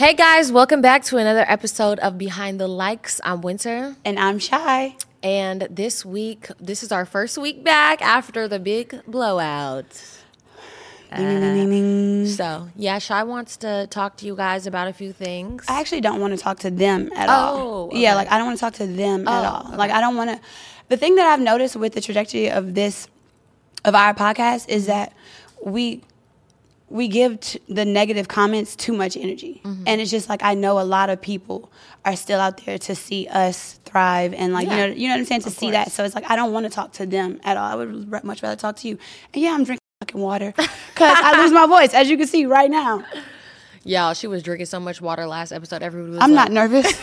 Hey guys, welcome back to another episode of Behind the Likes. I'm Winter. And I'm Chy. And this week, this is our first week back after the big blowout. Ding. Uh, so, yeah, Chy wants to talk to you guys about a few things. I actually don't want to oh, talk to them at Oh, all. Yeah, okay. like I don't want to talk to them at Oh, all. Like I don't want to. The thing that I've noticed with the trajectory of this, of our podcast, is that we we give t- the negative comments too much energy, Mm-hmm. and it's just like I know a lot of people are still out there to see us thrive, and like Yeah. you know, you know what I'm saying, to Of see that. So it's like I don't want to talk to them at all. I would much rather talk to you. And yeah, I'm drinking fucking water because I lose my voice, as you can see right now. Y'all, she was drinking so much water last episode. Everybody was I'm like, not nervous.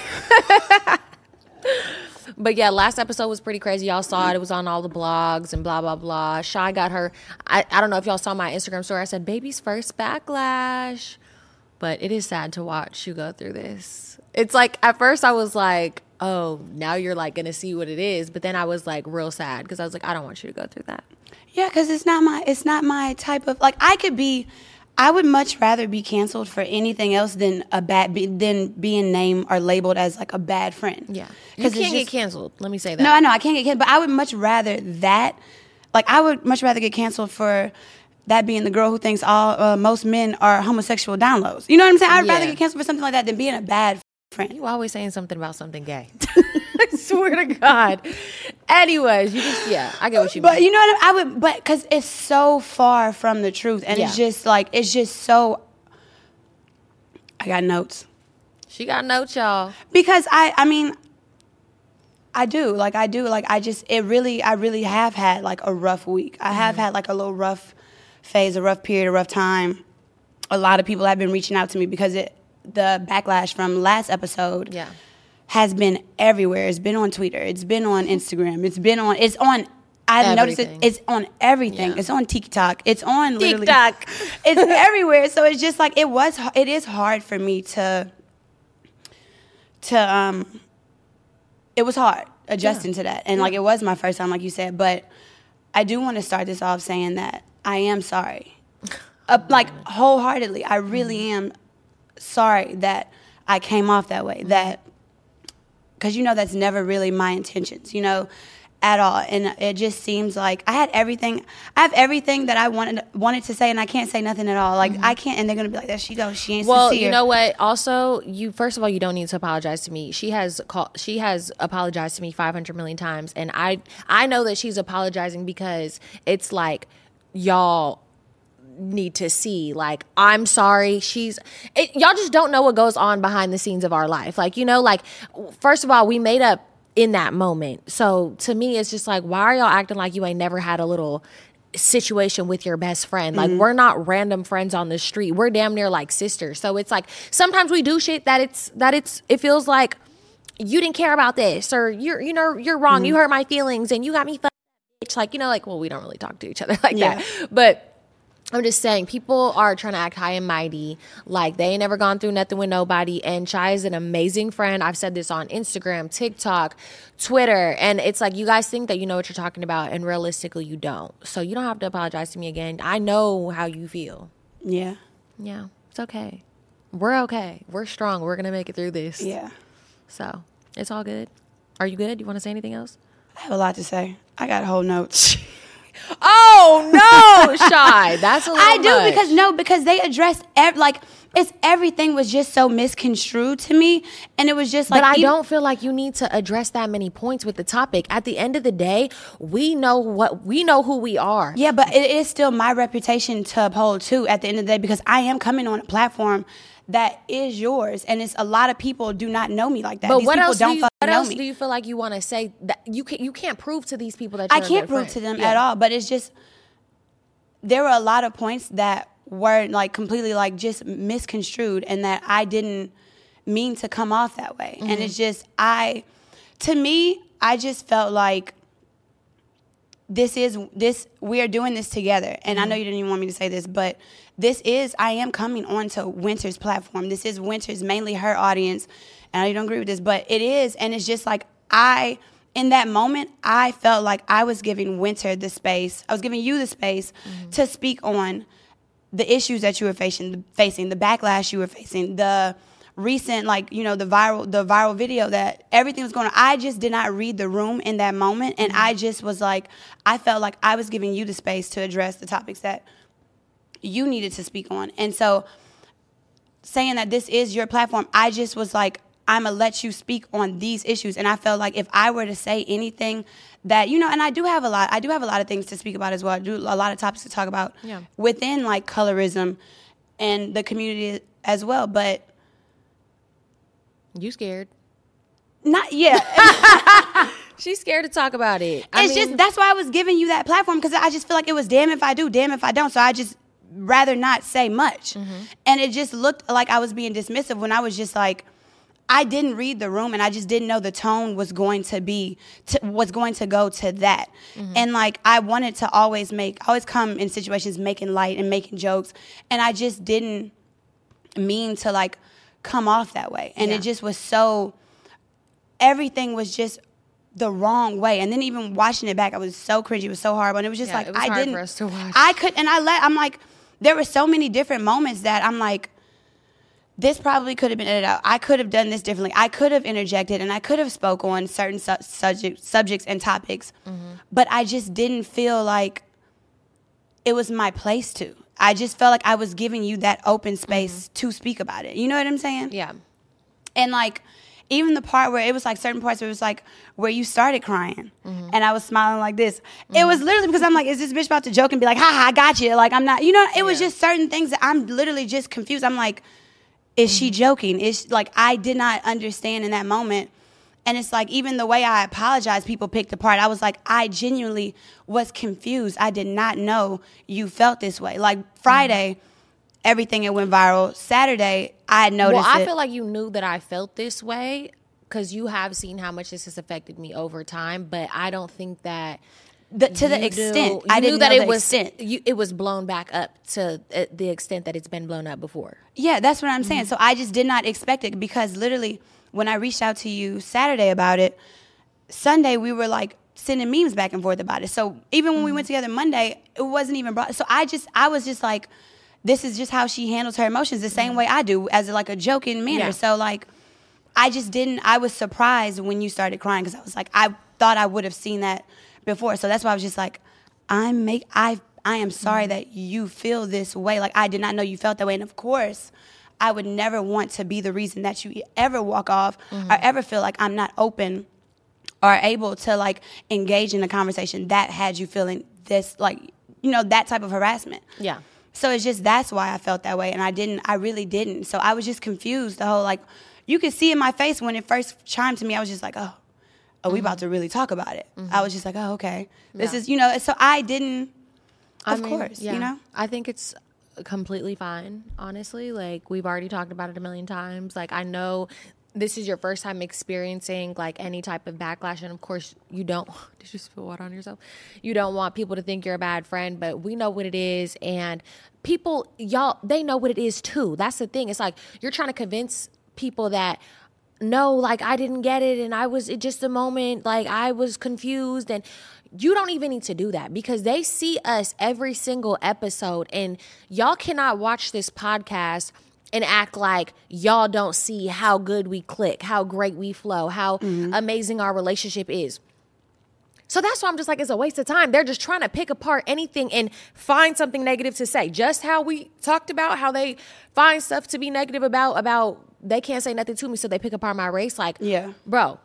But yeah, last episode was pretty crazy. Y'all saw it. It was on all the blogs and blah, blah, blah. Chy got her. I, I don't know if y'all saw my Instagram story. I said, baby's first backlash. But it is sad to watch you go through this. It's like, at first I was like, oh, now you're like to see what it is. But then I was like real sad because I was like, I don't want you to go through that. Yeah, because it's not my it's not my type of like I could be. I would much rather be canceled for anything else than a bad be, than being named or labeled as like a bad friend. Yeah. You can't get canceled. Let me say that. No, I know I can't get canceled, but I would much rather that. Like I would much rather get canceled for that being the girl who thinks all uh, most men are homosexual downloads. You know what I'm saying? I'd rather get canceled for something like that than being a bad friend. You always saying something about something gay. I swear to God. Anyways, you just, yeah, I get what you mean. But you know what I, I would, but because it's so far from the truth, and it's just like it's just so. I got notes she got notes, y'all. because I, I mean, I do like I do like I just it really I really have had like a rough week. I have Mm-hmm. had like a little rough phase, a rough period, a rough time. A lot of people have been reaching out to me because it the backlash from last episode Yeah. Has been everywhere. It's been on Twitter. It's been on Instagram. It's been on. It's on. I've noticed it. It's on everything. Yeah. It's on TikTok. It's on literally. TikTok. It's everywhere. So it's just like it was. It is hard for me to. To um. It was hard adjusting to that, and like it was my first time, like you said. But I do want to start this off saying that I am sorry, uh, like wholeheartedly. I really am sorry that I came off that way. That because you know that's never really my intentions, you know, at all. And it just seems like I had everything. I have everything that I wanted wanted to say, and I can't say nothing at all. Like mm-hmm. I can't, and they're gonna be like, "There she goes. She ain't Well, sincere." you know what? Also, you first of all, you don't need to apologize to me. She has called. She has apologized to me five hundred million times, and I I know that she's apologizing because it's like y'all need to see like i'm sorry she's it, y'all just don't know what goes on behind the scenes of our life. Like you know like first of all we made up in that moment. So to me it's just like why are y'all acting like you ain't never had a little situation with your best friend? Like mm-hmm. we're not random friends on the street. We're damn near like sisters. So it's like sometimes we do shit that it's that it's it feels like you didn't care about this or you're you know you're wrong. You mm-hmm. hurt my feelings and you got me fucked like you know like well we don't really talk to each other like Yeah. that but I'm just saying, people are trying to act high and mighty, like they ain't never gone through nothing with nobody. And Chy is an amazing friend. I've said this on Instagram, TikTok, Twitter, and it's like you guys think that you know what you're talking about, and realistically, you don't. So you don't have to apologize to me again. I know how you feel. yeah, Yeah, it's okay. We're okay. We're strong. We're gonna make it through this. yeah. So it's all good. Are you good? You want to say anything else? I have a lot to say. I got whole notes. Oh no, Chy. That's a little I do much. because no, because they addressed ev- like it's everything was just so misconstrued to me, and it was just like but I even- don't feel like you need to address that many points with the topic. At the end of the day, we know what we know who we are. Yeah, but it is still my reputation to uphold too at the end of the day because I am coming on a platform that is yours, and it's a lot of people do not know me like that. But These what else? don't do you, what else me. do you feel like you want to say that you can you can't prove to these people that I can't prove friend. to them Yeah. at all, but it's just there were a lot of points that were like completely like just misconstrued and that I didn't mean to come off that way. And Mm-hmm. it's just I to me, I just felt like this is this we are doing this together. And i know mm-hmm. you didn't even want me to say this but this is i am coming onto winter's platform. This is winter's mainly her audience. And i don't agree with this but it is. And it's just like i in that moment i felt like i was giving winter the space i was giving you the space mm-hmm. to speak on the issues that you were facing, the, facing the backlash you were facing, the recent like you know the viral the viral video that everything was going on. I just did not read the room in that moment and mm-hmm. i just was like i felt like i was giving you the space to address the topics that you needed to speak on. And so saying that this is your platform i just was like i'm gonna let you speak on these issues. And i felt like if i were to say anything that you know and i do have a lot i do have a lot of things to speak about as well. I do a lot of topics to talk about Yeah. within like colorism and the community as well. But You scared? not yeah She's scared to talk about it. it's just that's why I was giving you that platform because I just feel like it was damn if I do, damn if I don't. So I just rather not say much, Mm-hmm. and it just looked like I was being dismissive when I was just like. I didn't read the room and I just didn't know the tone was going to be to, was going to go to that. Mm-hmm. And like I wanted to always make always come in situations making light and making jokes and I just didn't mean to like come off that way. And Yeah. it just was so everything was just the wrong way. And then even watching it back, I was so cringy. It was so horrible. And it was just Yeah, like it was I hard didn't. for us to watch. I could, and I let. I'm like, there were so many different moments that I'm like, this probably could have been edited out. I could have done this differently. I could have interjected, and I could have spoke on certain su- subject, subjects and topics. Mm-hmm. But I just didn't feel like it was my place to. I just felt like I was giving you that open space to speak about it. You know what I'm saying? Mm-hmm. yeah. And like even the part where it was like certain parts where it was like where you started crying Mm-hmm. and I was smiling like this. It was literally because I'm like, is this bitch about to joke and be like, ha ha, I got you. Like I'm not you know, it was just certain things that I'm literally just confused. I'm like, is she joking? Is like I did not understand in that moment. And it's like even the way I apologized, people picked apart. I was like, I genuinely was confused. I did not know you felt this way. Like Friday, everything it went viral. Saturday, I had noticed Well, I it. feel like you knew that I felt this way because you have seen how much this has affected me over time. But I don't think that the, to the you extent knew- I didn't knew that know it was extent. You, it was blown back up to uh, the extent that it's been blown up before. Yeah, that's what I'm saying. Mm-hmm. So I just did not expect it because literally when I reached out to you Saturday about it, Sunday we were like sending memes back and forth about it. So even when we Mm-hmm. went together Monday, it wasn't even brought. So I just I was just like, this is just how she handles her emotions the same way I do as like a joking manner. Mm-hmm. Yeah. So like, I just didn't. I was surprised when you started crying because I was like, I thought I would have seen that before. So that's why I was just like, I'm make I I am sorry Mm-hmm. that you feel this way. Like I did not know you felt that way, and of course. I would never want to be the reason that you ever walk off Mm-hmm. or ever feel like I'm not open or able to like engage in a conversation that had you feeling this like you know that type of harassment. Yeah. So it's just that's why I felt that way, and I didn't. I really didn't. So I was just confused. The whole like, you could see in my face when it first chimed to me. I was just like, oh, are we about to really talk about it? I was just like, oh, okay. This Mm-hmm. Yeah. is you know. So I didn't. I Of mean, course, you know? I think it's completely fine, honestly. Like we've already talked about it a million times. Like I know this is your first time experiencing like any type of backlash and of course you don't did you spill water on yourself? You don't want people to think you're a bad friend, but we know what it is and people y'all they know what it is too. That's the thing. It's like you're trying to convince people that no, like I didn't get it and I was it just a moment, like I was confused and you don't even need to do that because they see us every single episode and y'all cannot watch this podcast and act like y'all don't see how good we click, how great we flow, how mm-hmm. amazing our relationship is. So that's why I'm just like, it's a waste of time. They're just trying to pick apart anything and find something negative to say. Just how we talked about how they find stuff to be negative about, about they can't say nothing to me, so they pick apart my race. Like, Yeah. bro,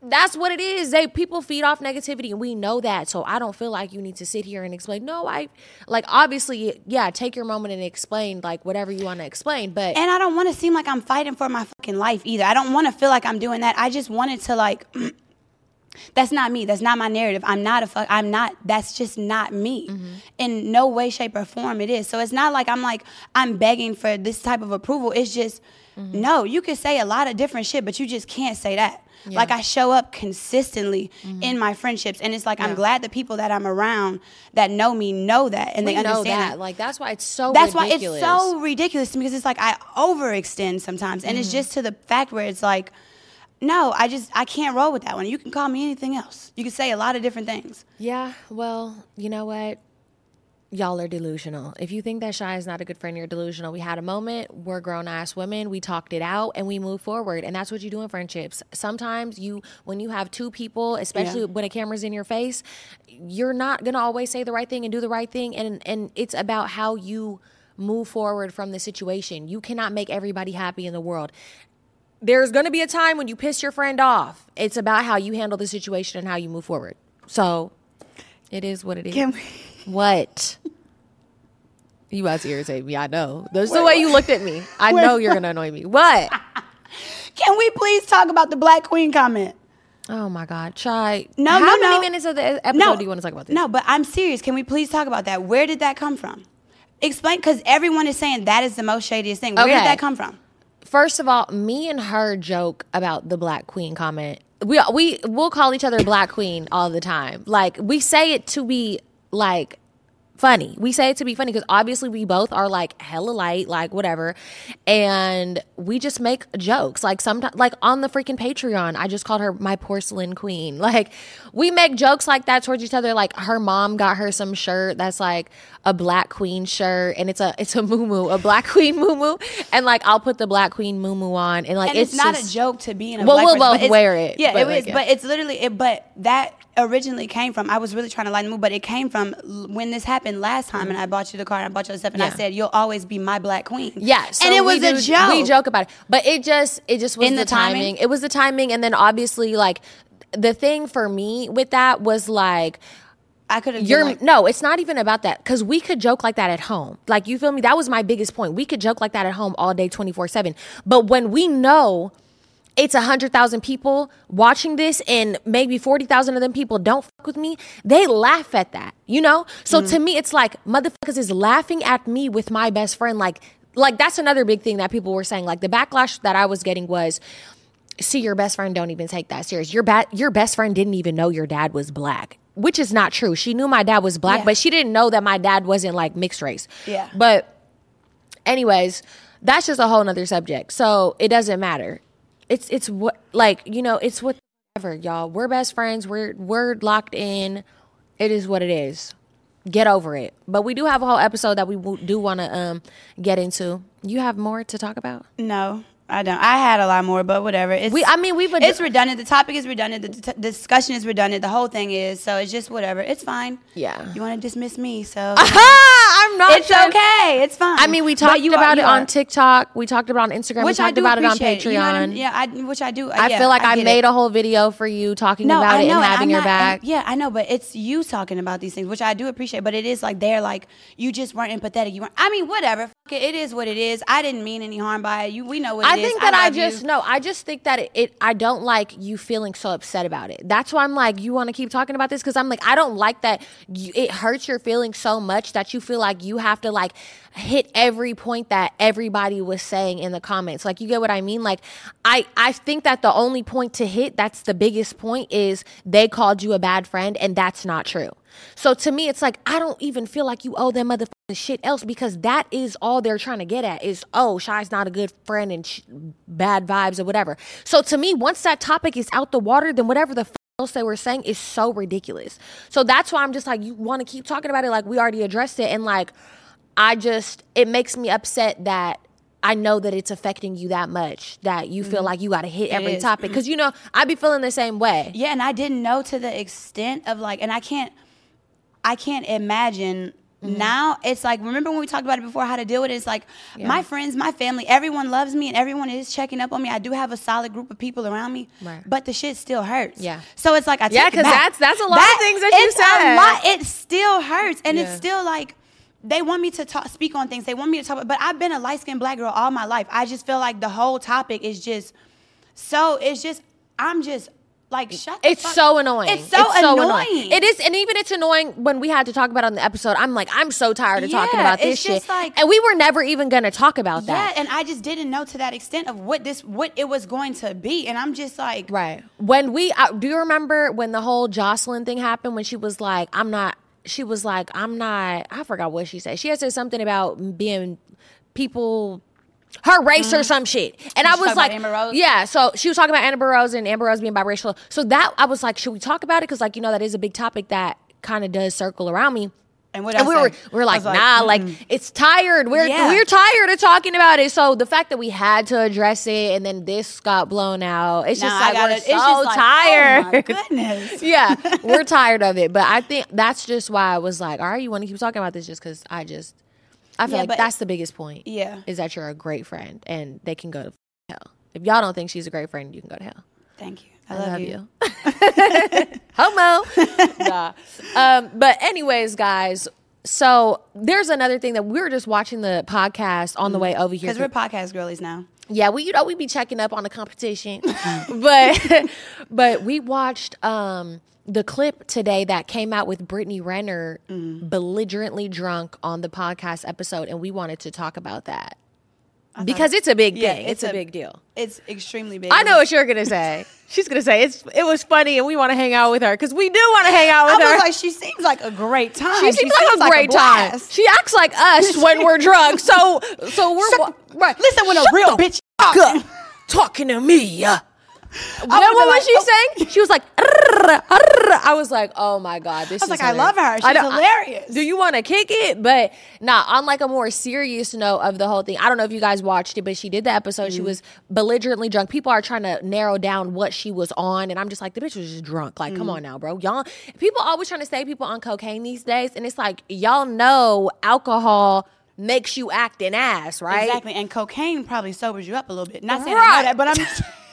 that's what it is. They people feed off negativity, and we know that. So I don't feel like you need to sit here and explain. No, I like obviously, yeah. Take your moment and explain like whatever you want to explain. But And I don't want to seem like I'm fighting for my fucking life either. I don't want to feel like I'm doing that. I just wanted to like. That's not me. That's not my narrative. I'm not a fuck. I'm not. That's just not me. Mm-hmm. In no way, shape, or form it is. So it's not like I'm like I'm begging for this type of approval. It's just mm-hmm. no. You could say a lot of different shit, but you just can't say that. Like I show up consistently in my friendships, and it's like I'm glad the people that I'm around that know me know that, and we they know understand that. Like that's why it's so. that's ridiculous. why it's so ridiculous to me because it's like I overextend sometimes, and Mm-hmm. it's just to the fact where it's like, no, I just I can't roll with that one. You can call me anything else. You can say a lot of different things. Yeah, well, you know what? Y'all are delusional. If you think that Chy is not a good friend, you're delusional. We had a moment. We're grown ass women. We talked it out and we move forward. And that's what you do in friendships. Sometimes you, when you have two people, especially Yeah. when a camera's in your face, you're not gonna always say the right thing and do the right thing. And and it's about how you move forward from the situation. You cannot make everybody happy in the world. There's gonna be a time when you piss your friend off. It's about how you handle the situation and how you move forward. So it is what it is. Can we? What? You about to irritate me. I know. There's the way you looked at me. I know you're gonna annoy me. What? Can we please talk about the Black Queen comment? Oh my God, Chy. No, How no, many no. minutes of the episode No, do you want to talk about this? No, but I'm serious. Can we please talk about that? Where did that come from? Explain, because everyone is saying that is the most shadiest thing. Where Okay. did that come from? First of all, me and her joke about the Black Queen comment. We we we'll call each other Black Queen all the time. Like we say it to be like funny. We say it to be funny because obviously we both are like hella light, like whatever, and we just make jokes. Like sometimes, like on the freaking Patreon, I just called her my porcelain queen. Like we make jokes like that towards each other. Like her mom got her some shirt that's like a black queen shirt, and it's a it's a moo a black queen moo and like I'll put the black queen moo on, and like And it's, not just- a joke to be in a Well, black we'll both wear it, Yeah, but it like, is. yeah. But it's literally, it, but that originally came from, I was really trying to lighten the mood, but it came from when this happened last time and mm-hmm. I bought you the car and I bought you the stuff and I said, you'll always be my black queen. Yeah, so and it was a do- joke. We joke about it, but it just it just was In the, the timing? timing. It was the timing, and then obviously like the thing for me with that was like I could have you're like, no, it's not even about that because we could joke like that at home. Like you feel me? That was my biggest point. We could joke like that at home all day, twenty four seven. But when we know it's a hundred thousand people watching this, and maybe forty thousand of them people don't fuck with me, they laugh at that. You know? So Mm-hmm. to me, it's like motherfuckers is laughing at me with my best friend. Like, like that's another big thing that people were saying. Like the backlash that I was getting was see your best friend don't even take that serious. Your ba- your best friend didn't even know your dad was black, which is not true. She knew my dad was black, Yeah. but she didn't know that my dad wasn't like mixed race. Yeah. But anyways, that's just a whole nother subject. So it doesn't matter. It's it's what like, you know, it's whatever, y'all. We're best friends. We're we're locked in. It is what it is. Get over it. But we do have a whole episode that we do want to um get into. You have more to talk about? No, I don't. I had a lot more, but whatever. It's, We I mean, we've ad- it's redundant. The topic is redundant. The t- discussion is redundant. The whole thing is. So it's just whatever. It's fine. Yeah. You want to dismiss me, so I'm not. it's okay. It's fine. I mean, we talked you are- about you it on TikTok. We talked about it on Instagram. we which I talked do about it on appreciate. Patreon. You know what I'm- yeah, I, which I do. I yeah, feel like I, get made it. a whole video for you talking no, about I it and I'm having your not- back. Yeah, I know, but it's you talking about these things, which I do appreciate. But it is like they're like you just weren't empathetic. You weren't. I mean, whatever. It. It is what it is. I didn't mean any harm by it. You, we know what I is. think that I, you. just no. I just think that it, it. I don't like you feeling so upset about it. That's why I'm like, you want to keep talking about this because I'm like, I don't like that. You, it hurts your feelings so much that you feel like you have to like hit every point that everybody was saying in the comments. Like, you get what I mean? Like, I I think that the only point to hit that's the biggest point is they called you a bad friend, and that's not true. So to me, it's like I don't even feel like you owe them motherfucking shit else because that is all they're trying to get at is oh Chy's not a good friend and sh- bad vibes or whatever. So to me, once that topic is out the water, then whatever the f- else they were saying is so ridiculous. So that's why I'm just like you want to keep talking about it like we already addressed it and like I just it makes me upset that. I know that it's affecting you that much that you feel mm-hmm. like you got to hit every topic because you know I'd be feeling the same way. Yeah, and I didn't know to the extent of like, and I can't, I can't imagine. Mm-hmm. Now it's like remember when we talked about it before how to deal with it. It's like my friends, my family, everyone loves me and everyone is checking up on me. I do have a solid group of people around me, Right. but the shit still hurts. Yeah. So it's like I Yeah, take it 'cause back. that's- that's a lot of things that you said. A lot. It still hurts, and it's still like they want me to talk, speak on things. They want me to talk, but I've been a light skinned black girl all my life. I just feel like the whole topic is just so. It's just I'm just like shut. the It's fuck- so annoying. It's so annoying. It is, and even it's annoying when we had to talk about it on the episode. I'm like, I'm so tired of talking about this it's shit, like- and we were never even gonna talk about Yeah, that. Yeah, and I just didn't know to that extent of what this what it was going to be, and I'm just like, Right. When we uh, do you remember when the whole Jocelyn thing happened when she was like, I'm not she was like, I'm not I forgot what she said. She had said something about being people her race or some shit. And I Mm-hmm. Was like, Amber Rose? yeah. So she was talking about Amber Rose and Amber Rose being biracial. So that I was like, should we talk about it? Because like you know that is a big topic that kind of does circle around me. And what and we were we were like, like, nah, like mm-mm. it's tired. We're Yeah. we're tired of talking about it. So the fact that we had to address it and then this got blown out, it's just Nah, I like gotta- we're it's so just like, tired. Oh my goodness. yeah, we're tired of it. But I think that's just why I was like, all right, you want to keep talking about this just because I just, I feel Yeah, like that's the biggest point. Yeah. Is that you're a great friend and they can go to hell. If y'all don't think she's a great friend, you can go to hell. Thank you. I love, you. Homo. nah. Um, but anyways, guys. So there's another thing that we were just watching the podcast on the way over here. Because we're podcast girlies now. Yeah, we you know we be checking up on the competition, but but we watched um the clip today that came out with Brittany Renner belligerently drunk on the podcast episode, and we wanted to talk about that because it's a big Yeah, thing. It's, it's a, a- big deal. It's extremely big. I know what you're gonna say. She's gonna say it's it was funny and we want to hang out with her because we do want to hang out with I her. was like, she seems like a great time. she seems like a great time. She acts like us when we're drunk. So so we're Shut right. Listen when a real bitch talking. up. talking to me. Uh. What, would've what been was like, she oh. saying? She was like. I was like, oh my god, this I is was like, I love her. She's I know- I- hilarious. do you want to kick it? But nah, on like a more serious note of the whole thing, I don't know if you guys watched it, but she did the episode. Mm-hmm. She was belligerently drunk. People are trying to narrow down what she was on, and I'm just like, the bitch was just drunk. Like, Mm-hmm. come on now, bro. Y'all, people always trying to say people on cocaine these days, and it's like y'all know alcohol makes you act an ass, right? Exactly. And cocaine probably sobers you up a little bit. Not saying Right. I know that, but I'm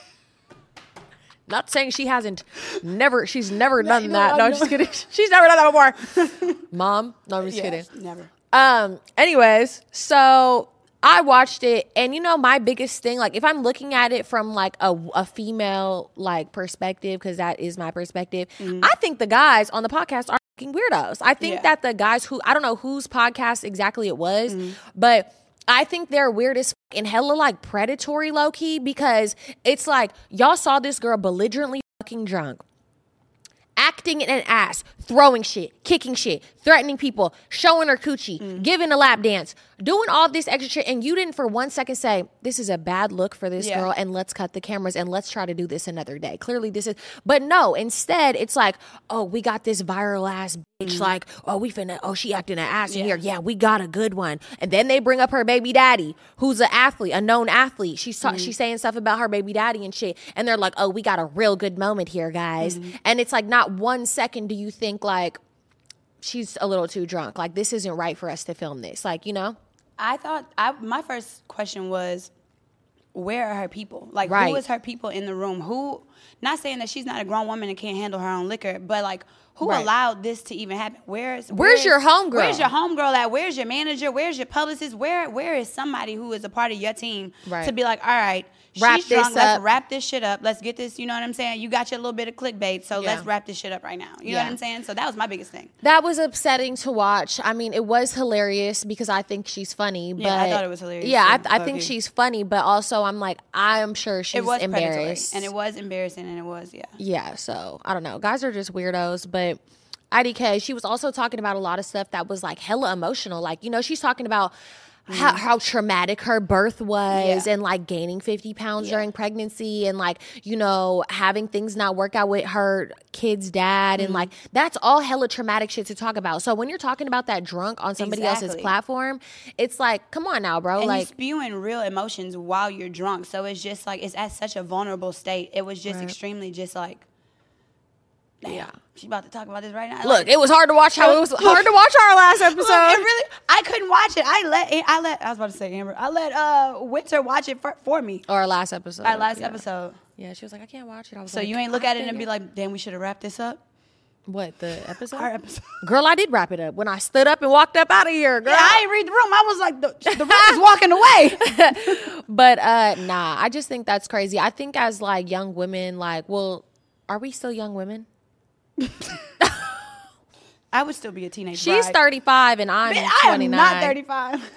Not saying she hasn't never she's never done that. No, I'm just kidding. She's never done that before. Mom, no, I'm just kidding. Never. Um, anyways, so I watched it and you know my biggest thing, like if I'm looking at it from like a, a female like perspective, because that is my perspective, I think the guys on the podcast are weirdos. I think Yeah. that the guys who I don't know whose podcast exactly it was, Mm-hmm. but I think they're weird as fuck and hella like predatory low key because it's like y'all saw this girl belligerently fucking drunk acting an ass, throwing shit, kicking shit, threatening people, showing her coochie, Mm. giving a lap dance, doing all this extra shit, and you didn't for one second say, This is a bad look for this Yeah. girl, and let's cut the cameras and let's try to do this another day. Clearly, this is, but no, instead, it's like, Oh, we got this viral ass bitch, like, Oh, we finna, oh, she acting an ass in. Yeah. here. Yeah, we got a good one. And then they bring up her baby daddy, who's an athlete, a known athlete. She's, ta- Mm. she's saying stuff about her baby daddy and shit. And they're like, Oh, we got a real good moment here, guys. Mm-hmm. And it's like, not one second do you think, like, she's a little too drunk. Like, this isn't right for us to film this. Like, you know? I thought I my first question was where are her people? Like Right. who is her people in the room? Who not saying that she's not a grown woman and can't handle her own liquor, but like who Right. allowed this to even happen? Where's Where's your homegirl? Where's your homegirl at? Where's your manager? Where's your publicist? Where where is somebody who is a part of your team Right. to be like, all right, Wrap she's this let's up." wrap this shit up. Let's get this, you know what I'm saying? You got your little bit of clickbait, so Yeah. let's wrap this shit up right now. You know what I'm saying? So that was my biggest thing. That was upsetting to watch. I mean, it was hilarious because I think she's funny. But Yeah, I thought it was hilarious, Yeah, too, I, I think she's funny, but also I'm like, I'm sure she's It was predatory, embarrassed. and it was embarrassing, and it was yeah. Yeah, so I don't know. Guys are just weirdos, but IDK, she was also talking about a lot of stuff that was like hella emotional. Like, you know, she's talking about how, how traumatic her birth was Mm-hmm. Yeah. and like gaining 50 pounds Yeah. during pregnancy and like, you know, having things not work out with her kid's dad. Mm-hmm. And like, that's all hella traumatic shit to talk about. So when you're talking about that drunk on somebody else's platform, it's like, come on now, bro. and like, spewing real emotions while you're drunk. So it's just like it's at such a vulnerable state. It was just Right. extremely just like, damn, Yeah. she about to talk about this right now. look, Like, it was hard to watch how it was hard to watch our last episode. look, it really, I couldn't watch it. I let, I let, I was about to say Amber. I let uh Winter watch it for, for me. or our last episode. Our last yeah. episode. Yeah, she was like, I can't watch it. I was So like, you ain't look "I at it and be like, damn, we should have wrapped this up. what the episode? Our episode. Girl, I did wrap it up when I stood up and walked up out of here, girl. Yeah, I ain't read the room. I was like, the, the room is walking away. but uh nah, I just think that's crazy. I think as like young women, like, well, are we still young women? I would still be a teenager. She's bride. 35 and I'm Man, I am 29. not 35.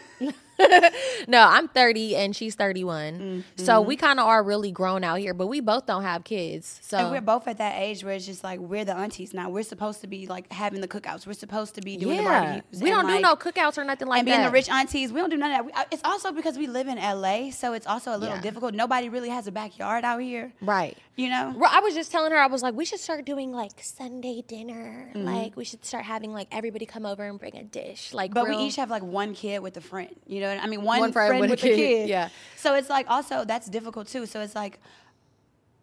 no, I'm 30 and she's 31. So we kind of are really grown out here, but we both don't have kids. So And we're both at that age where it's just like we're the aunties now. We're supposed to be like having the cookouts. We're supposed to be doing the yeah, barbecues. we don't do no cookouts or nothing like that. and being the rich aunties, we don't do none of that. Uh, it's also because we live in LA, so it's also a little Yeah. difficult. Nobody really has a backyard out here, right. you know. Well, I was just telling her, I was like, we should start doing like Sunday dinner. Mm-hmm. Like, we should start having like everybody come over and bring a dish. Like, But real- we each have like one kid with a friend, you know. I mean, one, One friend friend, with a with a kid, kid. yeah. So it's like also that's difficult too. So it's like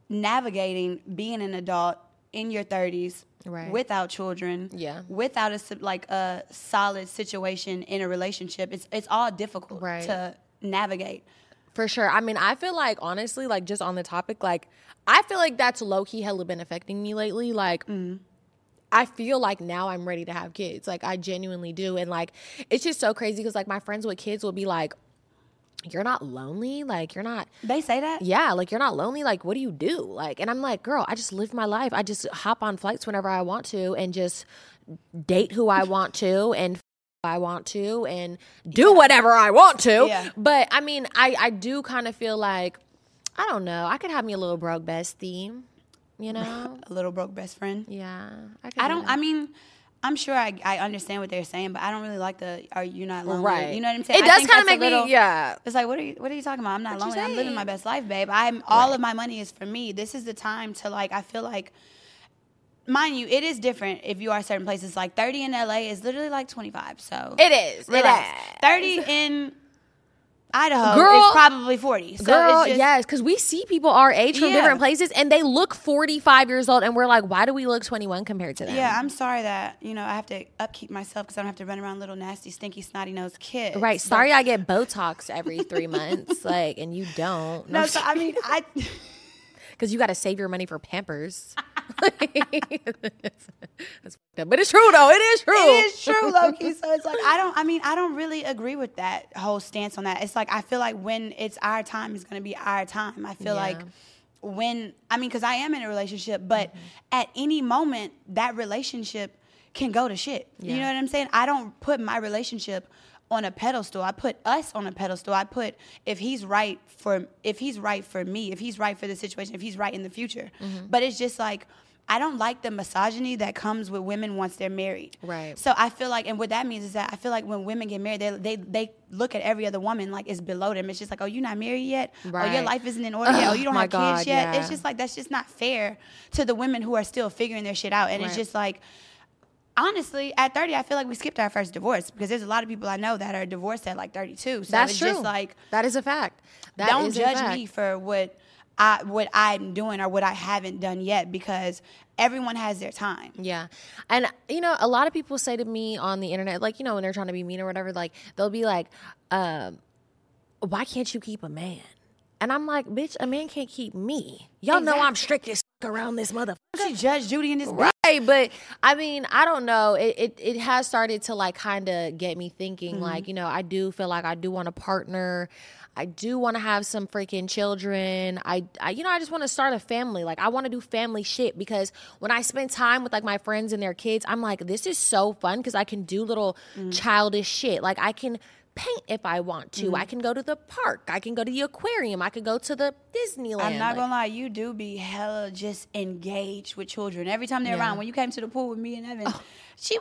navigating being an adult in your 30s Right. without children, Yeah. without a like a solid situation in a relationship. It's it's all difficult Right. to navigate. For sure. I mean, I feel like honestly, like just on the topic, like I feel like that's low key hella been affecting me lately. Like mm. I feel like now I'm ready to have kids. Like I genuinely do. And like it's just so crazy because like my friends with kids will be like, You're not lonely? Like you're not They say that. yeah, like you're not lonely. Like, what do you do? Like, and I'm like, girl, I just live my life. I just hop on flights whenever I want to and just date who I want to and I want to and do whatever I want to. Yeah. But I mean, I, I do kind of feel like, I don't know, I could have me a little broke best theme, you know? A little broke best friend. yeah. I, I do don't. that. I mean, I'm sure I, I understand what they're saying, but I don't really like the "Are you not lonely?" Right. You know what I'm saying? It I does kind of make a little- me, yeah. It's like, what are you? What are you talking about? I'm not What you lonely. I'm living my best life, babe. I'm all of my money is for me. This is the time to like. I feel like, mind you, it is different if you are certain places. Like 30 in LA is literally like 25. So It is. It relax. is. 30 in Idaho Girl- is probably 40. So Girl, it's just, yes, because we see people our age from Yeah. different places and they look 45 years old, and we're like, why do we look 21 compared to them? Yeah, I'm sorry that you know I have to upkeep myself because I don't have to run around little nasty, stinky, snotty nosed kids. Right. But- Sorry, I get Botox every three months, like, and you don't. No, so I mean, I because you got to save your money for Pampers. That's. But it's true though. It is true. it is true, Loki. So it's like I don't. I mean, I don't really agree with that whole stance on that. It's like I feel like when it's our time, it's to be our time. I feel Yeah. like when I mean, because I am in a relationship, but mm-hmm. at any moment that relationship can go to shit. You know what I'm saying? I don't put my relationship on a pedestal. I put us on a pedestal. I put if he's right for if he's right for me, if he's right for the situation, if he's right in the future. Mm-hmm. But it's just like I don't like the misogyny that comes with women once they're married. Right. So I feel like, and what that means is that I feel like when women get married, they they, they look at every other woman like it's below them. It's just like, oh, you're not married yet. Oh, your life isn't in order yet. Oh, you don't have God, kids yet. yeah. It's just like that's just not fair to the women who are still figuring their shit out. And it's just like. Honestly, at 30, I feel like we skipped our first divorce because there's a lot of people I know that are divorced at like 32. So That's it's true. just like, that is a fact. That don't judge fact. me for what I what I'm doing or what I haven't done yet because everyone has their time. Yeah. And, you know, a lot of people say to me on the internet, like, you know, when they're trying to be mean or whatever, like, they'll be like, um, why can't you keep a man? And I'm like, bitch, a man can't keep me. Y'all know I'm strict as around this motherfucker. She judge Judy in this bitch. Right, but I mean, I don't know. It it, it has started to like kind of get me thinking. Mm-hmm. Like, you know, I do feel like I do want a partner. I do want to have some freaking children. I, I you know, I just want to start a family. Like, I want to do family shit because when I spend time with like my friends and their kids, I'm like, this is so fun because I can do little mm. childish shit. Like, I can paint if I want to. I mm-hmm. can go to the park. I can go to the aquarium. I could go to the Disneyland. I'm not Like, gonna lie, you do be hella just engaged with children every time they're Yeah. Oh. around. When you came to the pool with me and Evan, oh. she,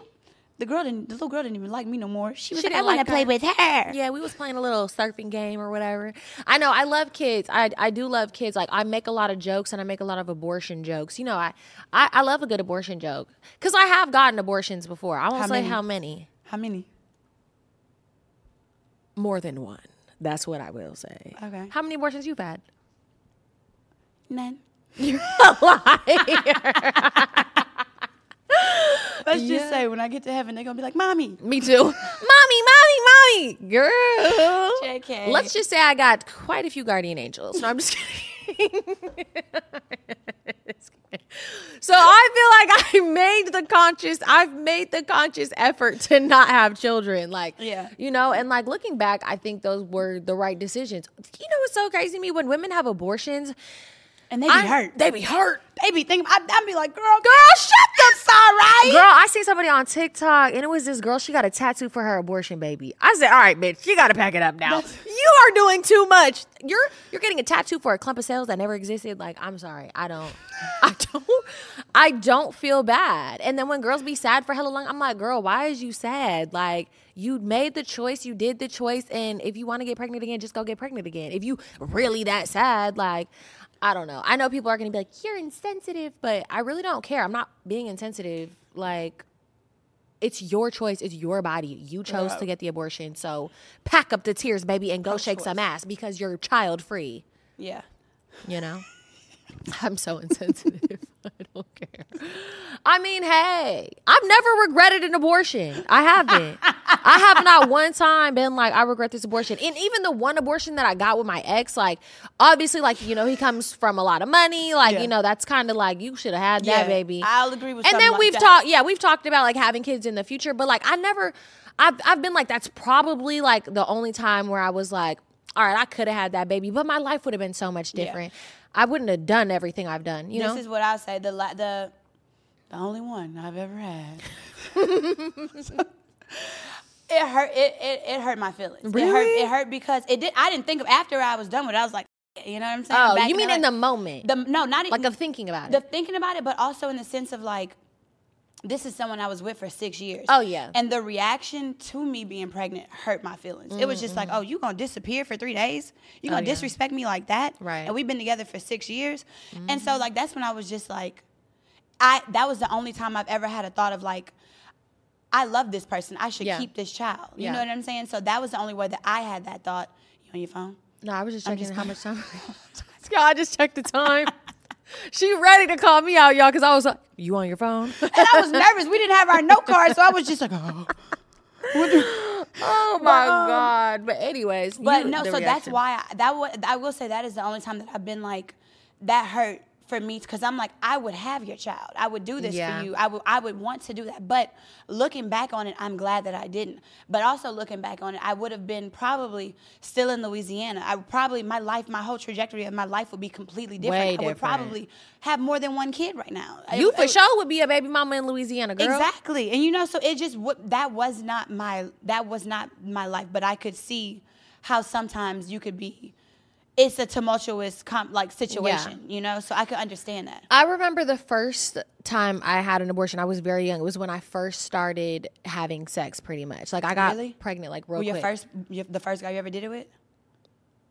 the girl didn't, the little girl didn't even like me no more. She was She like, I want to play with her. Yeah, we was playing a little surfing game or whatever. I know I love kids. I I do love kids. Like I make a lot of jokes and I make a lot of abortion jokes. You know, I I, I love a good abortion joke because I have gotten abortions before. I won't How say many? how many. How many? More than one. That's what I will say. Okay. How many abortions you've had? None. You're a liar. Let's Yeah. just say when I get to heaven, they're gonna be like, "Mommy." Me too. mommy, mommy, mommy, girl. JK. Let's just say I got quite a few guardian angels. No, I'm just kidding. So I feel like I made the conscious. I've made the conscious effort to not have children. Like, Yeah. you know, and like looking back, I think those were the right decisions. You know what's so crazy to me when women have abortions. And they be I- hurt. They be hurt. They be thinking. I, I'd be like, girl, Girl, shut the all right. Girl, I seen somebody on TikTok and it was this girl, she got a tattoo for her abortion baby. I said, All right, bitch, you gotta pack it up now. You are doing too much. You're you're getting a tattoo for a clump of cells that never existed. Like, I'm sorry. I don't I don't I don't feel bad. And then when girls be sad for hella long, I'm like, girl, why is you sad? Like you made the choice, you did the choice, and if you want to get pregnant again, just go get pregnant again. If you really that sad, like I don't know. I know people are gonna be like, you're insensitive, but I really don't care. I'm not being insensitive. Like, it's your choice. It's your body. You chose to get the abortion. So pack up the tears, baby, and go shake some ass because you're child free. Yeah. You know? I'm so insensitive. I don't care. I mean, hey, I've never regretted an abortion. I haven't. I have not one time been like, I regret this abortion. And even the one abortion that I got with my ex, like, obviously, like, you know, he comes from a lot of money. Like, Yeah. you know, that's kind of like, you should have had Yeah, that, baby. I'll agree with And then like we've talked, yeah, we've talked about like having kids in the future, but like, I never, I've, I've been like, that's probably like the only time where I was like, all right, I could have had that baby, but my life would have been so much different. I wouldn't have done everything I've done, you This know? is what I say. The la- the the only one I've ever had. it hurt. It, it it hurt my feelings. It hurt. Really? It hurt because it did. I didn't think of after I was done with it. I was like, you know what I'm saying? oh, Back you mean in the moment? the no, not like of thinking about it. the thinking about it, but also in the sense of like, this is someone I was with for six years. Oh, yeah. And the reaction to me being pregnant hurt my feelings. It was just like, oh, you gonna disappear for three days? You gonna Mm-hmm. Oh, yeah. disrespect me like that? Right. Mm-hmm. And we've been together for six years, and so like that's when I was just like, I that was the only time I've ever had a thought of like. I love this person. I should Yeah. keep this child. You Yeah. know what I'm saying? So that was the only way that I had that thought. You on your phone? No, I was just checking just how much time. I just checked the time. she ready to call me out, y'all, because I was like, "You on your phone?" And I was nervous. We didn't have our note card, so I was just like, oh. oh my um, god! But anyways, But you- no, so that's why I, that was, I will say that is the only time that I've been like that hurt for me because I'm like I would have your child. I would do this Yeah. for you. I would I would want to do that. But looking back on it, I'm glad that I didn't. But also looking back on it, I would have been probably still in Louisiana. I would probably my life, my whole trajectory of my life would be completely different. Way I would probably have more than one kid right now. You It- for it- sure would be a baby mama in Louisiana, girl. Exactly. And you know, so it just that was not my that was not my life, but I could see how sometimes you could be it's a tumultuous com- like situation, you know? So I could understand that. I remember the first time I had an abortion. I was very young. It was when I first started having sex, pretty much. Like I got Really? pregnant, like real Were your quick. first your, the first guy you ever did it with?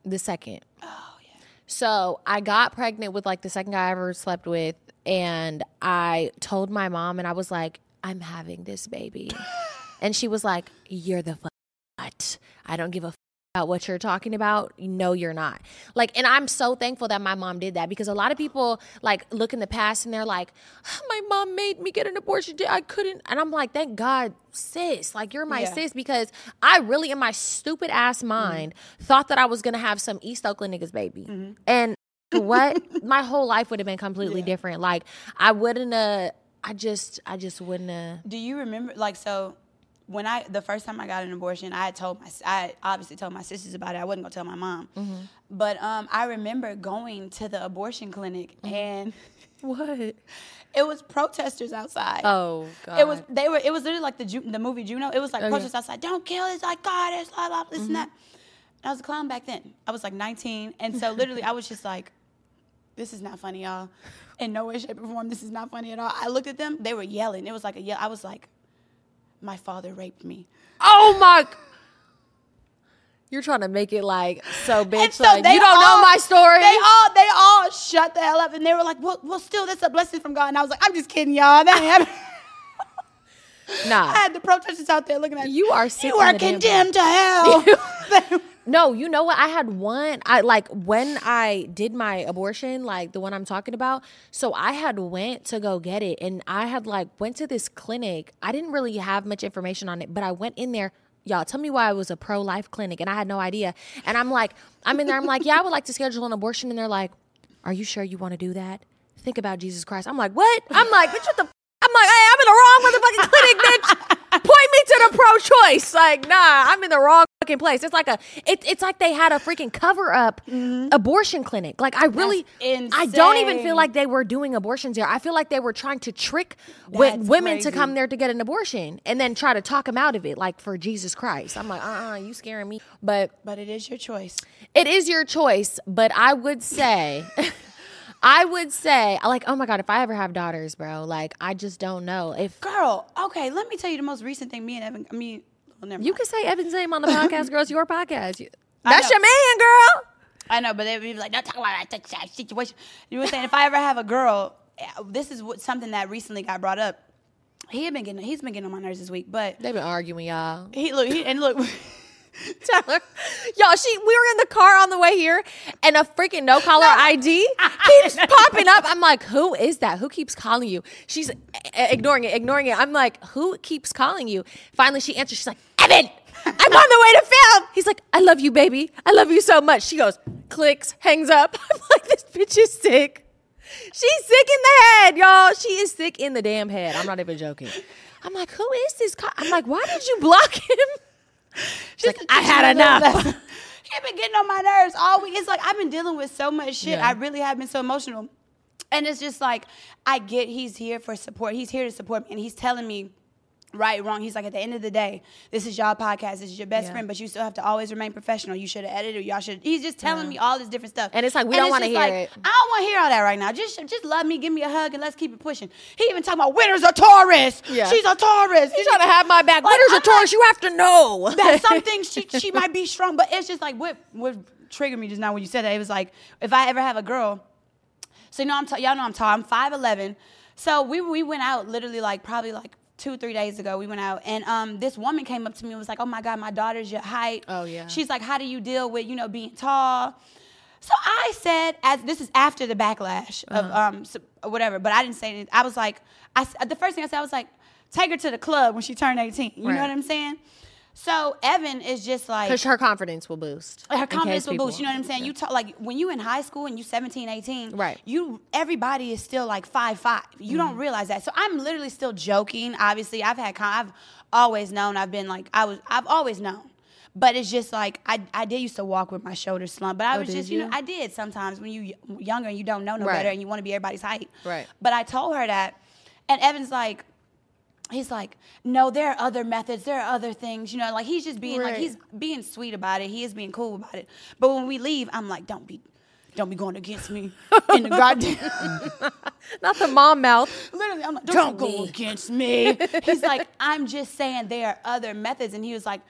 the second. Oh yeah. So I got pregnant with like the second guy I ever slept with, and I told my mom, and I was like, "I'm having this baby," and she was like, "You're the f-? I don't give a." F- about what you're talking about no you're not. Like and i'm so thankful that my mom did that because a lot of people like look in the past and they're like my mom made me get an abortion. I couldn't and i'm like thank god sis. Like you're my Yeah. sis because i really in my stupid ass mind thought that i was gonna have some east oakland niggas baby. And what? My whole life would have been completely Yeah. different. Like i wouldn't uh i just i just wouldn't have Do you remember like so when I the first time I got an abortion, I had told my I obviously told my sisters about it. I wasn't gonna tell my mom, Mm-hmm. but um, I remember going to the abortion clinic Mm-hmm. and what it was protesters outside. oh god It was they were it was literally like the Ju- the movie Juno. It was like yeah. protesters outside. Don't kill this like God is blah blah this and that. And I was a clown back then. I was like 19, and so literally I was just like, "This is not funny, y'all. In no way, shape, or form, this is not funny at all." I looked at them. They were yelling. It was like a yell. I was like, "My father raped me." Oh my! You're trying to make it like so, bitch. So like, you don't know my story. They all they all shut the hell up, and they were like, "Well, well, still, that's a blessing from God." And I was like, "I'm just kidding, y'all. That ain't happening." I had the protesters out there looking at you are sick. You are condemned to hell. No, you know what? I had one. I like when I did my abortion, like the one I'm talking about. So I had went to go get it, and I had like went to this clinic. I didn't really have much information on it, but I went in there. Y'all, tell me why it was a pro life clinic, and I had no idea. And I'm like, I'm in there. I'm like, yeah, I would like to schedule an abortion, and they're like, Are you sure you want to do that? Think about Jesus Christ. I'm like, what? I'm like, bitch, what the? I'm like, hey, I'm in the wrong motherfucking clinic, bitch. Point me to the pro-choice. Like, nah, I'm in the wrong fucking place. It's like a it, it's like they had a freaking cover up mm-hmm. abortion clinic. Like I really I don't even feel like they were doing abortions there. I feel like they were trying to trick That's women to come there to get an abortion and then try to talk them out of it like for Jesus Christ. I'm like, "Uh-uh, you scaring me." But But it is your choice. it is your choice, but I would say I would say I like, "Oh my god, if I ever have daughters, bro, like I just don't know if Girl, okay, let me tell you the most recent thing me and Evan, I mean, well, you can say Evan's name on the podcast, girl. It's your podcast. You, that's your man, girl. I know, but they would be like, don't talk about that situation. You know what I'm saying? If I ever have a girl, eh, this is what, something that recently got brought up. He had been getting, he's been getting on my nerves this week, but They've been arguing, y'all. he look, he, and look, Tell her. Y'all, she we were in the car on the way here and a freaking no caller ID keeps popping up. I'm like, who is that? Who keeps calling you? She's uh, ignoring it, ignoring it. I'm like, who keeps calling you? Finally she answers, she's like, Evan, I'm on the way to film. He's like, I love you, baby. I love you so much. She goes, clicks, hangs up. I'm like, this bitch is sick. She's sick in the head, y'all. She is sick in the damn head. I'm not even joking. I'm like, who is this? co- I'm like, why did you block him? She's like, I had enough. he been getting on my nerves all week. It's like I've been dealing with so much shit. Yeah. I really have been so emotional. And it's just like I get he's here for support. He's here to support me and he's telling me right, wrong. He's like, at the end of the day, this is y'all podcast. This is your best Yeah. friend, but you still have to always remain professional. You should have edited. Y'all should. He's just telling Yeah. me all this different stuff. And it's like, we don't wanna hear like, it. I don't want to hear all that right now. Just, just love me, give me a hug, and let's keep it pushing. He even talking about Winter's are Taurus. Yeah. She's a Taurus. He's trying to have my back. Like, Winners I'm are Taurus. You have to know. that some things she she might be strong, but it's just like what what triggered me just now when you said that. It was like if I ever have a girl, so you know I'm t- y'all know I'm tall. I'm five eleven. So we we went out literally like probably like two three days ago. We went out and um this woman came up to me and was like, oh my god, my daughter's your height. Oh, yeah. She's like, how do you deal with you know being tall? So I said, as this is after the backlash of Uh-huh. um so- whatever, but I didn't say anything. I was like, I the first thing I said I was like, take her to the club when she turned eighteen. You Right. know what I'm saying? So Evan is just like Because her confidence will boost. her confidence will boost. You know what I'm saying? You talk like when you in high school and you 17, 18, Right. You everybody is still like five five. You Mm-hmm. don't realize that. So I'm literally still joking. Obviously, I've had I've always known. I've been like I was. I've always known. But it's just like I, I did used to walk with my shoulders slumped. But I Oh, was just you know you? I did sometimes when you younger and you don't know no Right. better and you want to be everybody's height. Right. But I told her that, and Evan's like, he's like, no, there are other methods, there are other things, you know, like he's just being like he's being sweet about it. He is being cool about it. But when we leave, I'm like, don't be don't be going against me in the goddamn Not the mom mouth. literally I'm like, don't, Don't go be. against me. He's like, I'm just saying there are other methods. And he was like,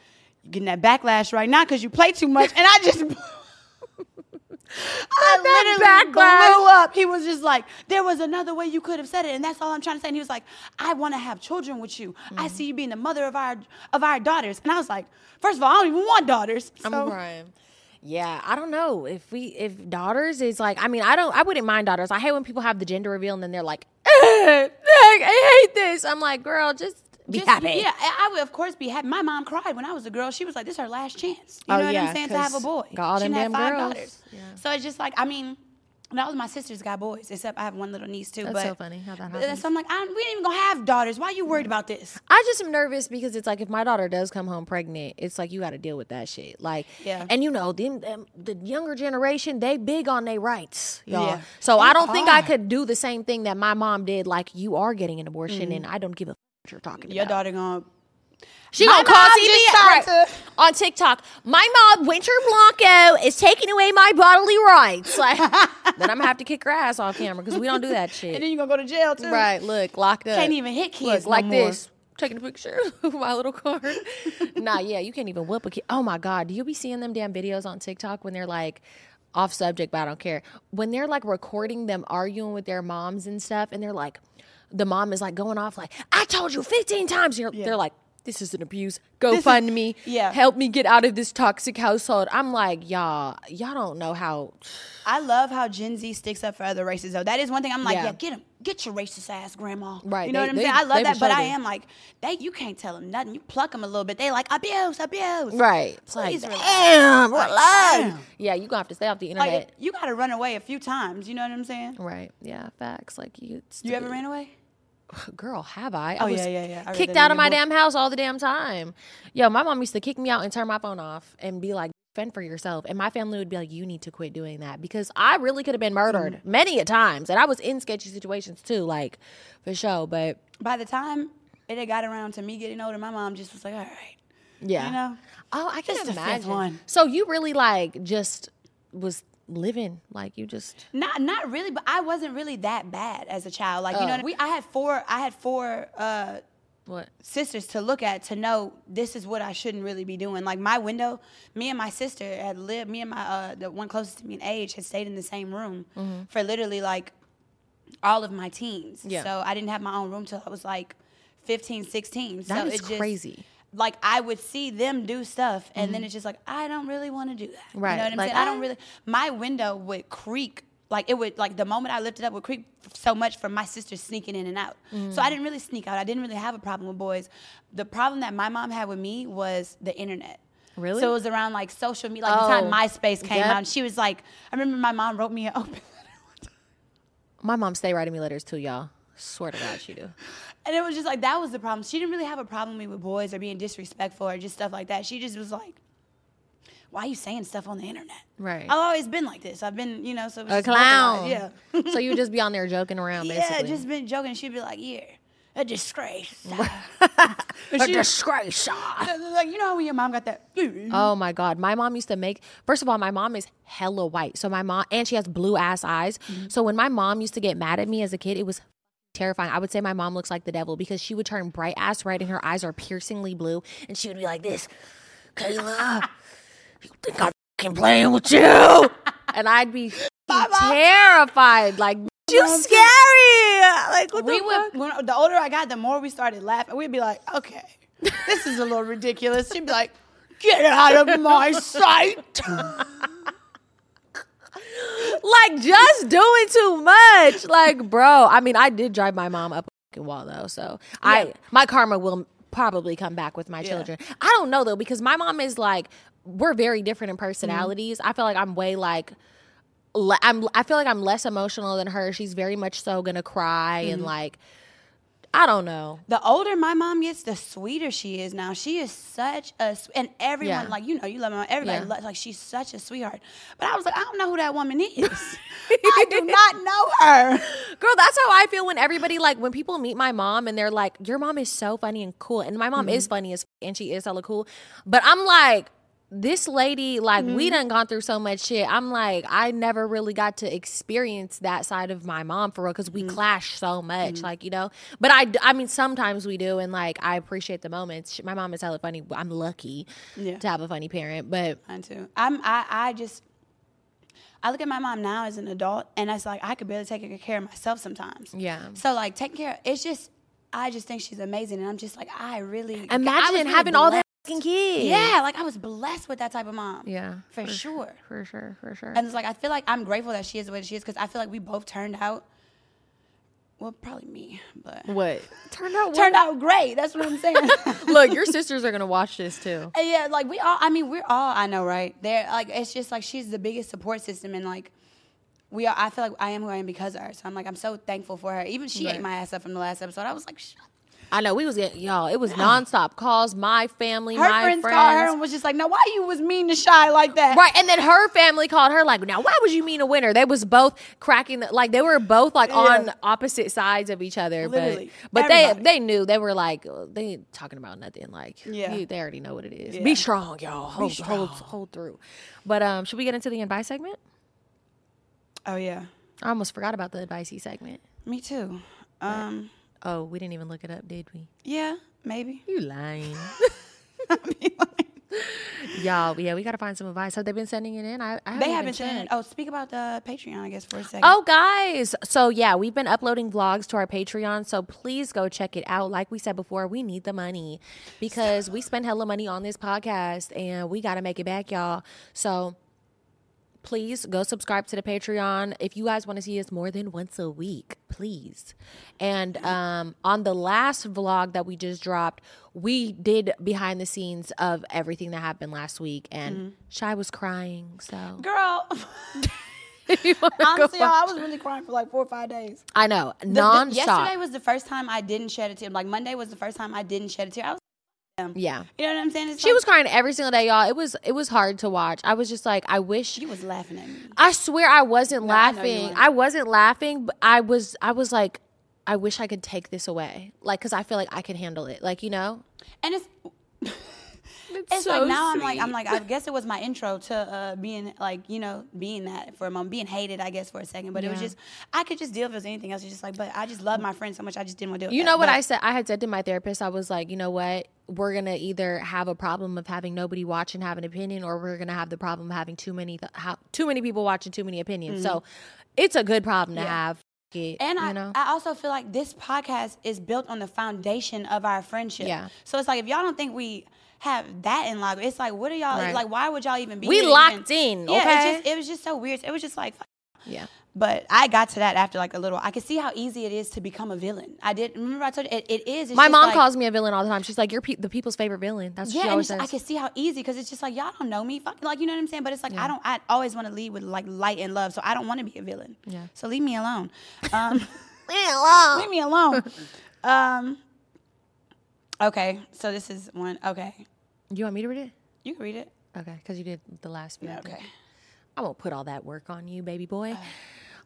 You're getting that backlash right now because you play too much. And I just I that literally backlash. blew up. He was just like, there was another way you could have said it, and that's all I'm trying to say. And he was like, I want to have children with you. Mm-hmm. I see you being the mother of our of our daughters. And I was like, first of all, I don't even want daughters. I'm So crying. Yeah, I don't know if we if daughters is like. I mean, I don't. I wouldn't mind daughters. I hate when people have the gender reveal and then they're like, "Eh, I hate this. I'm like, girl, just be just- happy. Yeah, I I would of course be happy. My mom cried when I was a girl. She was like, "This is her last chance." You Oh, know what yeah, I'm saying? To have a boy. got all she them had damn five girls. daughters. Yeah. So it's just like I mean, and all of my sisters got boys, except I have one little niece too. That's but so funny how that happens. So I'm like, I, we ain't even gonna have daughters. Why are you worried about this? I just am nervous because it's like if my daughter does come home pregnant, it's like you got to deal with that shit. Like, Yeah. And you know, them, them, the younger generation, they big on their rights, y'all. Yeah. So They I don't think I could do the same thing that my mom did. Like, you are getting an abortion, and mm. I don't give a f- what you're talking Your about. daughter gonna She My gonna call mom CPS just right, to- on TikTok. My mom, Winter Blanco, is taking away my bodily rights. Like, then I'm gonna have to kick her ass off camera because we don't do that shit. and then you're gonna go to jail too. Right, look, locked up. Can't even hit kids Look, no like more. this. Taking a picture of my little card. nah, yeah, you can't even whip a kid. Oh my God. Do you be seeing them damn videos on TikTok when they're like off subject, but I don't care. When they're like recording them arguing with their moms and stuff, and they're like, the mom is like going off like, I told you 15 times. You're, They're like, this is an abuse. Go This is- me. yeah. Help me get out of this toxic household. I'm like, y'all, y'all don't know how. I love how Gen Z sticks up for other races though. That is one thing I'm like, Yeah. yeah, get him, get your racist ass grandma. Right, You know they- what I'm they- saying? I love that, but I am like, they you can't tell them nothing. You pluck them a little bit. They like abuse, abuse. Right. It's like, Please relax. damn, Like, relax. damn. Yeah, you gonna have to stay off the internet. Like you got to run away a few times. You know what I'm saying? Right. Yeah. Facts. Like you. You ever ran away? Girl, have I? I Oh, was yeah, yeah, yeah. I Kicked out of my book. damn house all the damn time. Yo, my mom used to kick me out and turn my phone off and be like, fend for yourself. And my family would be like, you need to quit doing that because I really could have been murdered Mm-hmm. many a times. And I was in sketchy situations too, like for sure. But By the time it had got around to me getting older, my mom just was like, all right. yeah. You know? Oh, I can Just imagine. one. So you really like just was living like you just Not not really, but I wasn't really that bad as a child. Like, you know Oh. I mean? I had four I had four uh what? sisters to look at to know this is what I shouldn't really be doing. Like my window, me and my sister had lived. Me and my uh, the one closest to me in age had stayed in the same room for literally like all of my teens. Mm-hmm. Yeah. So I didn't have my own room till I was like 15, 16. That so is it just, crazy. Like I would see them do stuff, and then it's just like I don't really want to do that. Mm-hmm. Right. You know what I'm Like, saying? I don't really. My window would creak. Like it would like the moment I lifted up would creak so much from my sister sneaking in and out. So I didn't really sneak out. I didn't really have a problem with boys. The problem that my mom had with me was the internet. Really? So it was around like social media, like the Oh, time MySpace came yep. out, and she was like, I remember my mom wrote me an open letter, My mom stay writing me letters too, y'all. Swear to God, she do. and it was just like that was the problem. She didn't really have a problem with boys or being disrespectful or just stuff like that. She just was like, Why are you saying stuff on the internet? Right. I've always been like this. I've been, you know, so it was A clown. Yeah. so you would just be on there joking around, basically. Yeah, just been joking. She'd be like, "Yeah, a disgrace." a she- disgrace. Ah. like you know how when your mom got that. Oh my god, my mom used to make. First of all, my mom is hella white, so my mom and she has blue ass eyes. Mm-hmm. So when my mom used to get mad at me as a kid, it was terrifying. I would say my mom looks like the devil because she would turn bright ass red and her eyes are piercingly blue, and she would be like this, Kayla, you think I'm fucking playing with you? and I'd be terrified, like you scary. Like what we the would. When, the older I got, the more we started laughing. We'd be like, "Okay, this is a little ridiculous." She'd be like, "Get out of my sight." like just doing too much. Like, bro, I mean, I did drive my mom up a wall though, so I my karma will probably come back with my children. I don't know though because my mom is like we're very different in mm-hmm. personalities. I feel like I'm way like le- I'm I feel like I'm less emotional than her. She's very much so going to cry and mm-hmm. like I don't know. The older my mom gets, the sweeter she is now. She is such a and everyone Yeah. like you know you love my mom. Everybody Yeah. loves like she's such a sweetheart. But I was like, I don't know who that woman is. I do not know her. Girl, that's how I feel when everybody like when people meet my mom and they're like, "Your mom is so funny and cool," and my mom is mm-hmm. funny as f- and she is hella cool, but I'm like. This lady, like, we mm-hmm. done gone through so much shit. I'm like, I never really got to experience that side of my mom for real because we mm-hmm. clash so much, mm-hmm. like, you know. But I, I mean, sometimes we do, and like, I appreciate the moments. My mom is hella funny. I'm lucky Yeah. to have a funny parent, but Mine too. I'm I, I just I look at my mom now as an adult and it's like I could barely take care of myself sometimes. Yeah. So like taking care of, it's just I just think she's amazing and I'm just like I really imagine really having all that fucking kids. Yeah, like I was blessed with that type of mom. yeah, For sure. for sure, for sure. And it's like I feel like I'm grateful that she is the way she is because I feel like we both turned out well, probably me, but what turned out? turned out great. That's what I'm saying. Look, your sisters are gonna watch this too. And yeah, like we all. I mean, we're all. I know, right? They're like, it's just like she's the biggest support system, and like we are. I feel like I am who I am because of her. So I'm like, I'm so thankful for her. Even she Right. ate my ass up from the last episode. I was like, Shut. I know we was getting y'all. It was nonstop calls. My family, her my friends, friends. called her and was just like, no, why you was mean to Chy like that? Right, and then her family called her like, "Now, why would you mean a Winter?" They was both cracking, the, like they were both like on opposite sides of each other. Literally. but but they Everybody. they knew they were like they ain't talking about nothing. Like Yeah. you- they already know what it is. Yeah. Be strong, y'all. Hold strong. hold hold through. But um, should we get into the advice segment? Oh yeah, I almost forgot about the advicey segment. me too. Um, Oh, we didn't even look it up, did we? yeah, maybe. You lying. Y'all, yeah, we gotta find some advice. Have they been sending it in? I, I They haven't sent. Oh, speak about the Patreon, I guess, for a second. Oh, guys. So, yeah, we've been uploading vlogs to our Patreon. So, please go check it out. Like we said before, we need the money because we spend hella money on this podcast and we got to make it back, y'all. So, please go subscribe to the Patreon. If you guys want to see us more than once a week, please. And um, on the last vlog that we just dropped, we did behind the scenes of everything that happened last week. And Chy was crying. So, girl. You wanna go Honestly, I was really crying for like four or five days. I know, The- the- yesterday was the first time I didn't shed a tear. Like Monday was the first time I didn't shed a tear. I was, yeah. you know what I'm saying? It's She like- was crying every single day, y'all. It was it was hard to watch. I was just like, I wish She was laughing at me. I swear I wasn't No, I laughing. weren't. I wasn't laughing, but I was I was like I wish I could take this away. Like cuz I feel like I can handle it. Like, you know? And it's It's, it's like now I'm like I'm like I guess it was my intro to uh, being like you know being that for a moment being hated I guess for a second but it was just I could just deal if it was anything else it's just like but I just love my friends so much I just didn't want to do it You know what But- I said? I had said to my therapist, I was like, you know what? We're going to either have a problem of having nobody watch and have an opinion, or we're going to have the problem of having too many, th- how, too many people watching too many opinions. So it's a good problem to Mm-hmm. Yeah. have. It, And I, know? I also feel like this podcast is built on the foundation of our friendship. Yeah. So it's like if y'all don't think we have that in log, it's like what are y'all Right. like? Why would y'all even be? We locked even- in, Yeah, okay? it's just, it was just so weird. It was just like, yeah. but I got to that after like a little. I could see how easy it is to become a villain. I did. Remember I told you it, it is. It's My mom like- calls me a villain all the time. She's like, "You're pe- the people's favorite villain." That's what Yeah, she and always it's, I says. can see how easy because it's just like y'all don't know me, fuck, like you know what I'm saying. But it's like I don't. I always want to lead with like light and love, so I don't want to be a villain. Yeah. So leave me alone. Um, Hello. leave me alone. um. Okay, so this is one. Okay, You want me to read it? you can read it. Okay, because you did the last few. Okay. I won't put all that work on you, baby boy.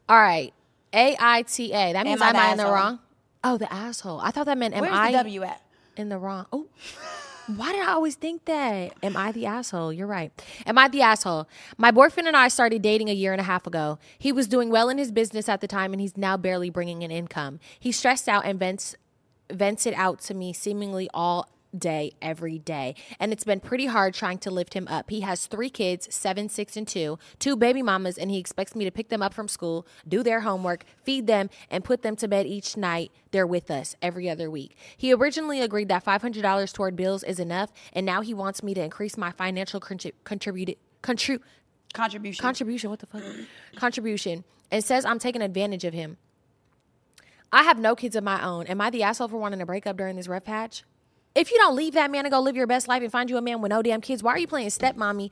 all right. A I T A. That means Am I I in the wrong? Oh, the asshole. I thought that meant am Where's I the W at? in the wrong? Oh. Why did I always think that? Am I the asshole? You're right. Am I the asshole? My boyfriend and I started dating a year and a half ago. He was doing well in his business at the time and he's now barely bringing in income. He's stressed out and vents vents it out to me seemingly all day every day and it's been pretty hard trying to lift him up he has three kids seven six and two two baby mamas and he expects me to pick them up from school do their homework feed them and put them to bed each night they're with us every other week he originally agreed that $500 toward bills is enough and now he wants me to increase my financial contrib- contributed contri- Contribution. contribution what the fuck contribution and says i'm taking advantage of him I have no kids of my own. Am I the asshole for wanting to break up during this rough patch? If you don't leave that man and go live your best life and find you a man with no damn kids, why are you playing stepmommy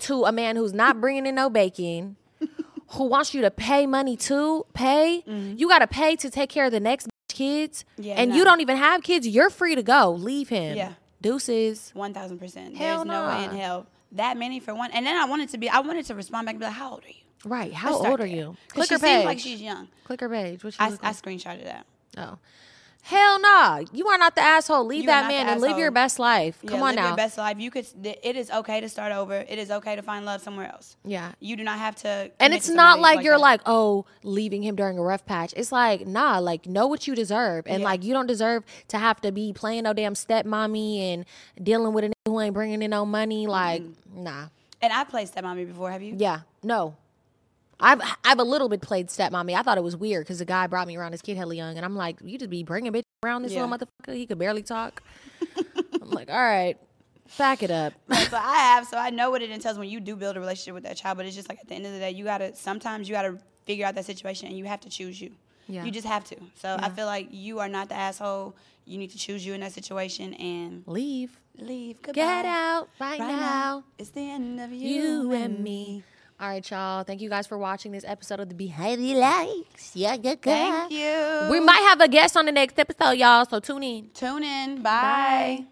to a man who's not bringing in no bacon, who wants you to pay money to pay? Mm-hmm. You got to pay to take care of the next kids, Yeah, and no. you don't even have kids. You're free to go. Leave him. Yeah. Deuces. One thousand percent. Hell There's no way in hell that many for one. And then I wanted to be. I wanted to respond back and be like, "How old are you?" Right. How old are there. you? Click she her seems like she's young. Click her page. What I, I screenshotted that. Oh. Hell nah. You are not the asshole. Leave You are that not man the and live your best life. Yeah, Come on live now. Your best life. You could. It is okay to start over. It is okay to find love somewhere else. yeah. You do not have to. And commit it's to not somebody like you're that. like, oh, leaving him during a rough patch. It's like, nah, like know what you deserve. And Yeah. like you don't deserve to have to be playing no damn stepmommy and dealing with a nigga who ain't bringing in no money. Like, nah. And I played stepmommy before. Have you? Yeah. No. I've I've a little bit played stepmommy. I thought it was weird because the guy brought me around his kid hella young, and I'm like, you just be bringing bitch around this Yeah. little motherfucker. He could barely talk. I'm like, all right, back it up. so I have, so I know what it entails when you do build a relationship with that child. But it's just like at the end of the day, you gotta sometimes you gotta figure out that situation, and you have to choose you. Yeah. You just have to. So I feel like you are not the asshole. You need to choose you in that situation and Leave. leave. Goodbye. Get out right, Right now. It's the end of you, you and me. All right, y'all. Thank you guys for watching this episode of the Behind the Likes. Yeah, yeah, good. Thank you. We might have a guest on the next episode, y'all. So tune in. tune in. Bye.